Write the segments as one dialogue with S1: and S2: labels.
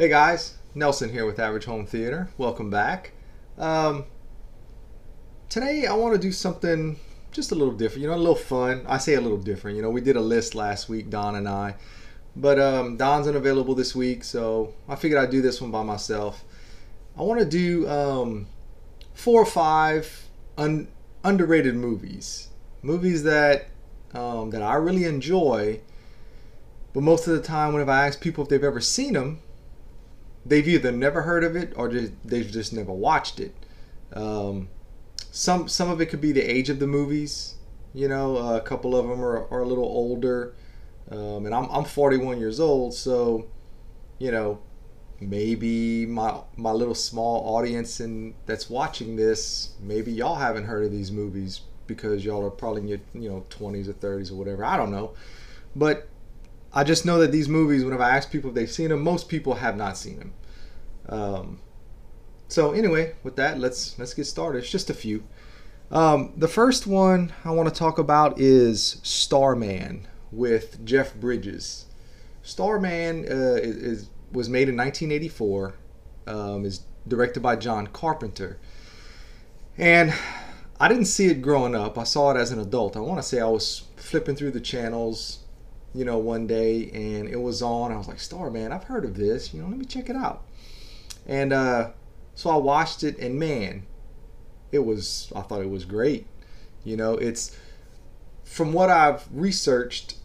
S1: Hey guys, Nelson here with Average Home Theater. Welcome back. Um, today I want to do something just a little different, you know, a little fun. I say a little different. You know, we did a list last week, Don and I, but um, Don's unavailable this week, so I figured I'd do this one by myself. I want to do um, four or five un- underrated movies, movies that um, that I really enjoy. But most of the time, whenever I ask people if they've ever seen them, they've either never heard of it or just, they've just never watched it. Um, some some of it could be the age of the movies. You know, a couple of them are, are a little older, um, and I'm I'm 41 years old, so you know maybe my my little small audience and that's watching this, maybe y'all haven't heard of these movies because y'all are probably in your you know 20s or 30s or whatever. I don't know, but I just know that these movies, whenever I ask people if they've seen them, most people have not seen them. Um, so anyway, with that, let's let's get started. It's just a few. Um, the first one I want to talk about is Starman with Jeff Bridges. Starman uh, is, is was made in 1984. Um, is directed by John Carpenter, and I didn't see it growing up. I saw it as an adult. I want to say I was flipping through the channels you know, one day and it was on. I was like, Starman, I've heard of this. You know, let me check it out. And uh, so I watched it, and man, it was. I thought it was great. You know, it's from what I've researched,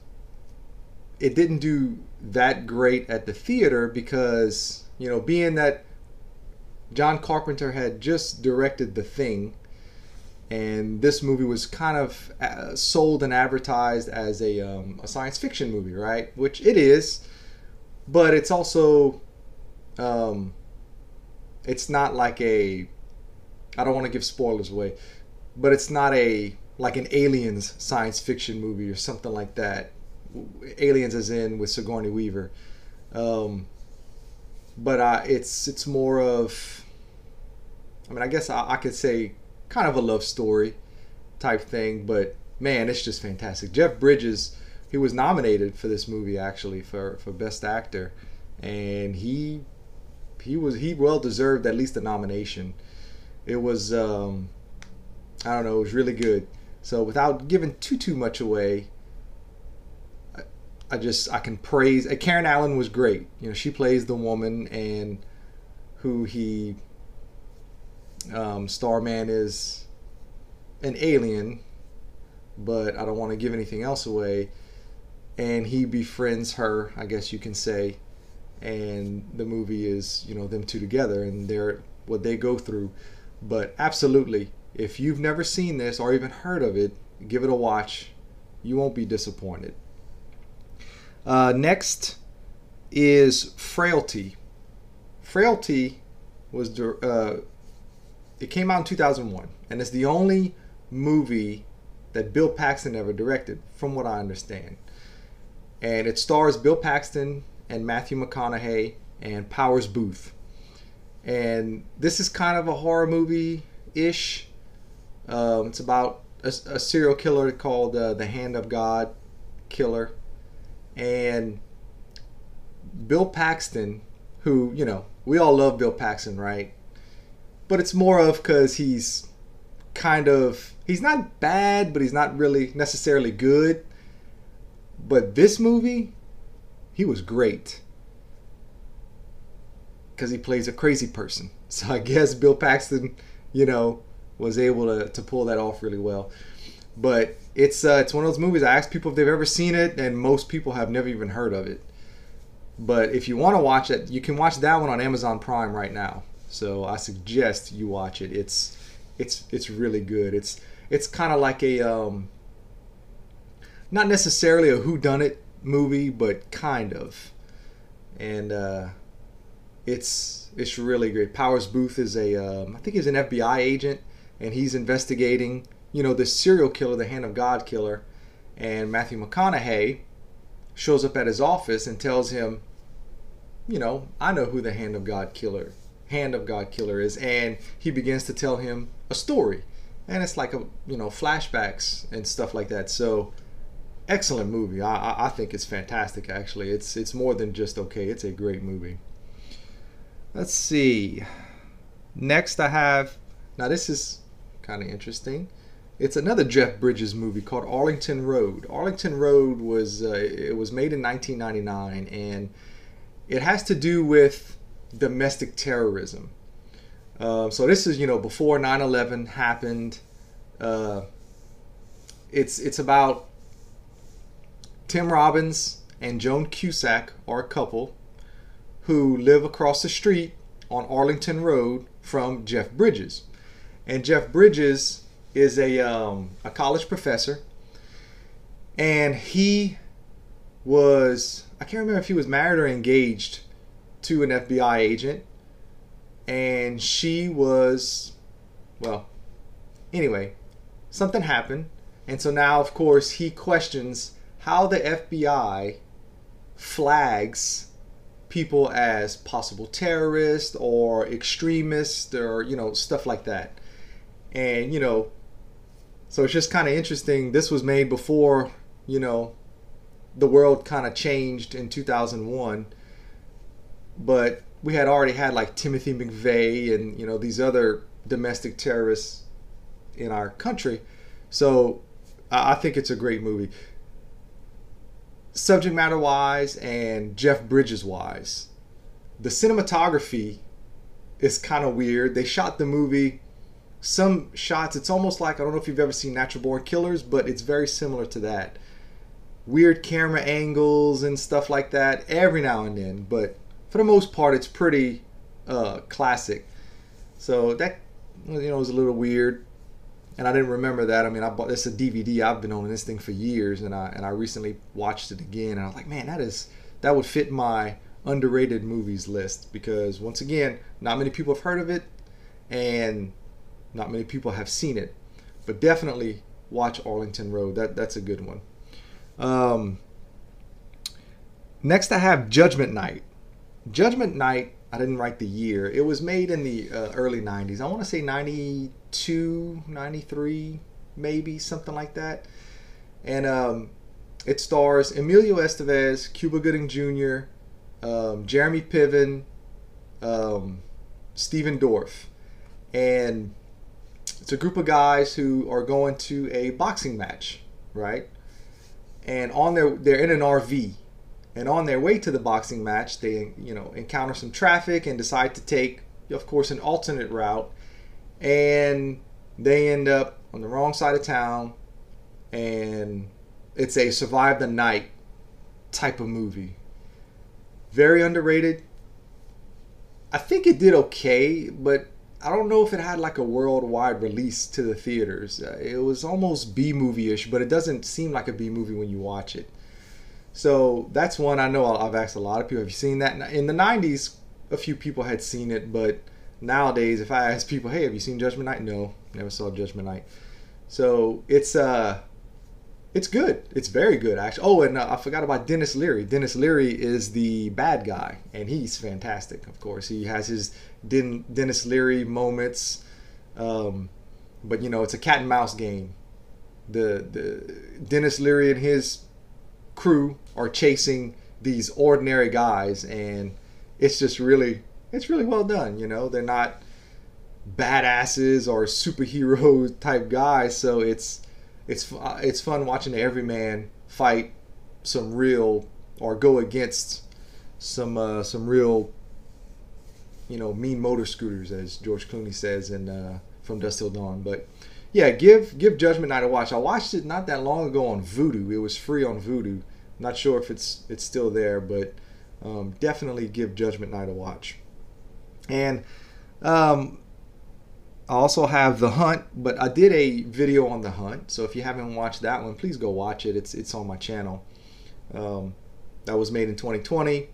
S1: it didn't do that great at the theater because you know, being that John Carpenter had just directed The Thing and this movie was kind of uh, sold and advertised as a, um, a science fiction movie, right? Which it is, but it's also um, it's not like a I don't want to give spoilers away, but it's not a like an aliens science fiction movie or something like that. Aliens as in with Sigourney Weaver. Um, but uh, it's it's more of I mean I guess I, I could say kind of a love story type thing, but man, it's just fantastic. Jeff Bridges, he was nominated for this movie actually for for best actor, and he he was he well deserved at least a nomination. It was um, I don't know, it was really good. So without giving too too much away, I, I just I can praise. Karen Allen was great. You know, she plays the woman and who he um, Starman is an alien, but I don't want to give anything else away. And he befriends her, I guess you can say. And the movie is, you know, them two together and they're what they go through. But absolutely, if you've never seen this or even heard of it, give it a watch. You won't be disappointed. Uh, next is Frailty. Frailty was uh, it came out in 2001, and it's the only movie that Bill Paxton ever directed, from what I understand. And it stars Bill Paxton and Matthew McConaughey and Powers Boothe. And this is kind of a horror movie ish. Um, it's about a, a, serial killer called uh, the Hand of God Killer. And Bill Paxton, who, you know, we all love Bill Paxton, right? But it's more of because he's kind of he's not bad, but he's not really necessarily good. But this movie, he was great because he plays a crazy person. So I guess Bill Paxton, you know, was able to, to pull that off really well. But it's uh, it's one of those movies. I ask people if they've ever seen it, and most people have never even heard of it. But if you want to watch it, you can watch that one on Amazon Prime right now. So I suggest you watch it. It's it's it's really good. It's it's kind of like a um, not necessarily a who done it movie, but kind of. And uh, it's it's really great. Powers Boothe is a um, I think he's an FBI agent, and he's investigating you know this serial killer, the Hand of God killer, and Matthew McConaughey shows up at his office and tells him, you know, I know who the Hand of God killer hand of God killer is, and he begins to tell him a story, and it's like a you know flashbacks and stuff like that. So excellent movie. I, I think it's fantastic. Actually, it's it's more than just okay. It's a great movie. let's see. Next, I have. Now, this is kind of interesting. It's another Jeff Bridges movie called Arlington Road. Arlington Road was uh, it was made in 1999, and it has to do with domestic terrorism. Uh, so this is you know before 9/11 happened. Uh, it's it's about Tim Robbins and Joan Cusack are a couple who live across the street on Arlington Road from Jeff Bridges. And Jeff Bridges is a, um, a college professor. And he was, I can't remember if he was married or engaged to an FBI agent. And she was, well, anyway, something happened. And so now, of course, he questions how the FBI flags people as possible terrorists or extremists or you know stuff like that and you know so it's just kind of interesting this was made before you know the world kind of changed in 2001 but we had already had like timothy mcveigh and you know these other domestic terrorists in our country so i think it's a great movie subject matter wise and Jeff Bridges wise. The cinematography is kind of weird. They shot the movie some shots it's almost like I don't know if you've ever seen Natural Born Killers, but it's very similar to that. Weird camera angles and stuff like that every now and then, but for the most part it's pretty uh, classic. So that you know was a little weird and I didn't remember that. I mean, I bought this a DVD. I've been owning this thing for years, and I and I recently watched it again, and I was like, man, that is that would fit my underrated movies list because once again, not many people have heard of it, and not many people have seen it, but definitely watch Arlington Road. That that's a good one. Um, next, I have Judgment Night. Judgment Night. I didn't write the year. It was made in the uh, early '90s. I want to say 92, 93, maybe something like that. And um, it stars Emilio Estevez, Cuba Gooding Jr., um, Jeremy Piven, um, Stephen Dorff, and it's a group of guys who are going to a boxing match, right? And on their they're in an RV, and on their way to the boxing match, they you know encounter some traffic and decide to take, of course, an alternate route. And they end up on the wrong side of town. And it's a survive the night type of movie. Very underrated. I think it did okay but i don't know if it had like a worldwide release to the theaters. Uh, it was almost b movie-ish but it doesn't seem like a b movie when you watch it so that's one i know i've asked a lot of people have you seen that in the 90s a few people had seen it but nowadays, if I ask people, "Hey, have you seen Judgment Night?" No, never saw Judgment Night. So it's uh, it's good. It's very good actually. Oh, and uh, I forgot about Denis Leary. Denis Leary is the bad guy, and he's fantastic. Of course, he has his Den- Denis Leary moments. Um, but you know, it's a cat and mouse game. The the Denis Leary and his crew are chasing these ordinary guys, and it's just really it's really well done. You know, they're not badasses or superhero type guys, so it's it's it's fun watching the everyman fight some real or go against some uh, some real you know mean motor scooters as George Clooney says in uh, From Dusk Till Dawn. But yeah, give give Judgment Night a watch. I watched it not that long ago on Vudu. It was free on Vudu. Not sure if it's it's still there, but um, definitely give Judgment Night a watch. And um, I also have The Hunt, but I did a video on The Hunt. So if you haven't watched that one, please go watch it. It's it's on my channel. Um, that was made in 2020,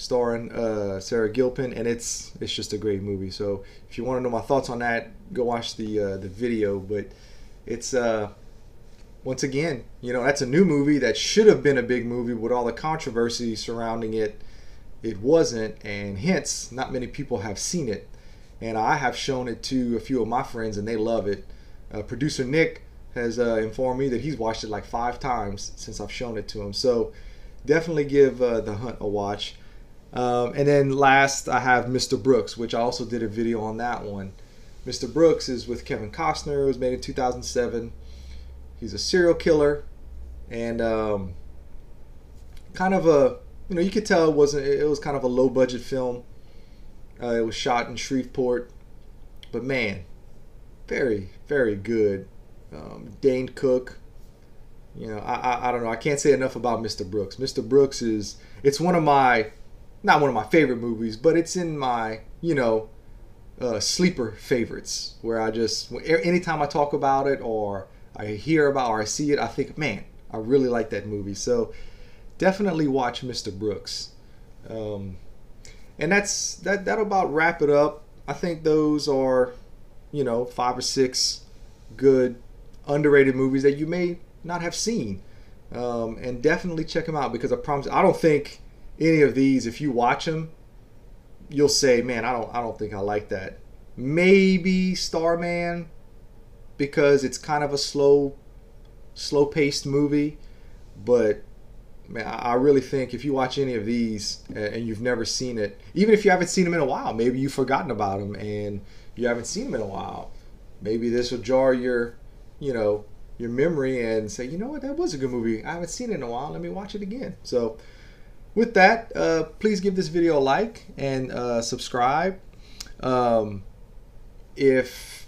S1: starring uh, Sarah Gilpin, and it's it's just a great movie. So if you want to know my thoughts on that, go watch the uh, the video. But it's uh, once again, you know, that's a new movie that should have been a big movie with all the controversy surrounding it it wasn't, and hence not many people have seen it. And I have shown it to a few of my friends, and they love it. Uh, Producer Nick has uh, informed me that he's watched it like five times since I've shown it to him. So definitely give uh, The Hunt a watch. Um, and then last, I have Mr. Brooks, which I also did a video on that one. Mr. Brooks is with Kevin Costner. It was made in 2007. He's a serial killer, and um, kind of a you know you could tell it wasn't it was kind of a low budget film. Uh, it was shot in Shreveport, but man, very very good. Um, Dane Cook, you know I, I I don't know I can't say enough about Mr. Brooks. Mr. Brooks is it's one of my not one of my favorite movies, but it's in my you know uh, sleeper favorites where I just anytime I talk about it or I hear about or I see it, I think, man, I really like that movie. So definitely watch Mr. Brooks. Um, and that's that. That'll about wrap it up. I think those are, you know, five or six good underrated movies that you may not have seen. Um, and definitely check them out because I promise I don't think any of these, if you watch them, you'll say, "Man, I don't, I don't think I like that." Maybe Starman, because it's kind of a slow, slow-paced movie, but man, I really think if you watch any of these and you've never seen it, even if you haven't seen them in a while, maybe you've forgotten about them and you haven't seen them in a while, maybe this will jar your, you know, your memory and say, you know what, that was a good movie. I haven't seen it in a while. Let me watch it again. So, with that, uh, please give this video a like and uh, subscribe. Um, if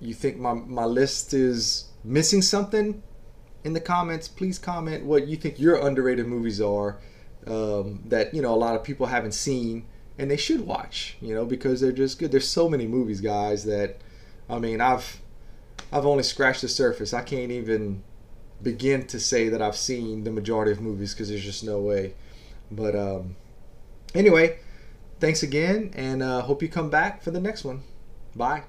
S1: you think my, my list is missing something in the comments, please comment what you think your underrated movies are um, that you know a lot of people haven't seen and they should watch. You know because they're just good. There's so many movies, guys. That I mean, I've I've only scratched the surface. I can't even begin to say that I've seen the majority of movies because there's just no way. But um, anyway, thanks again, and uh, hope you come back for the next one. Bye.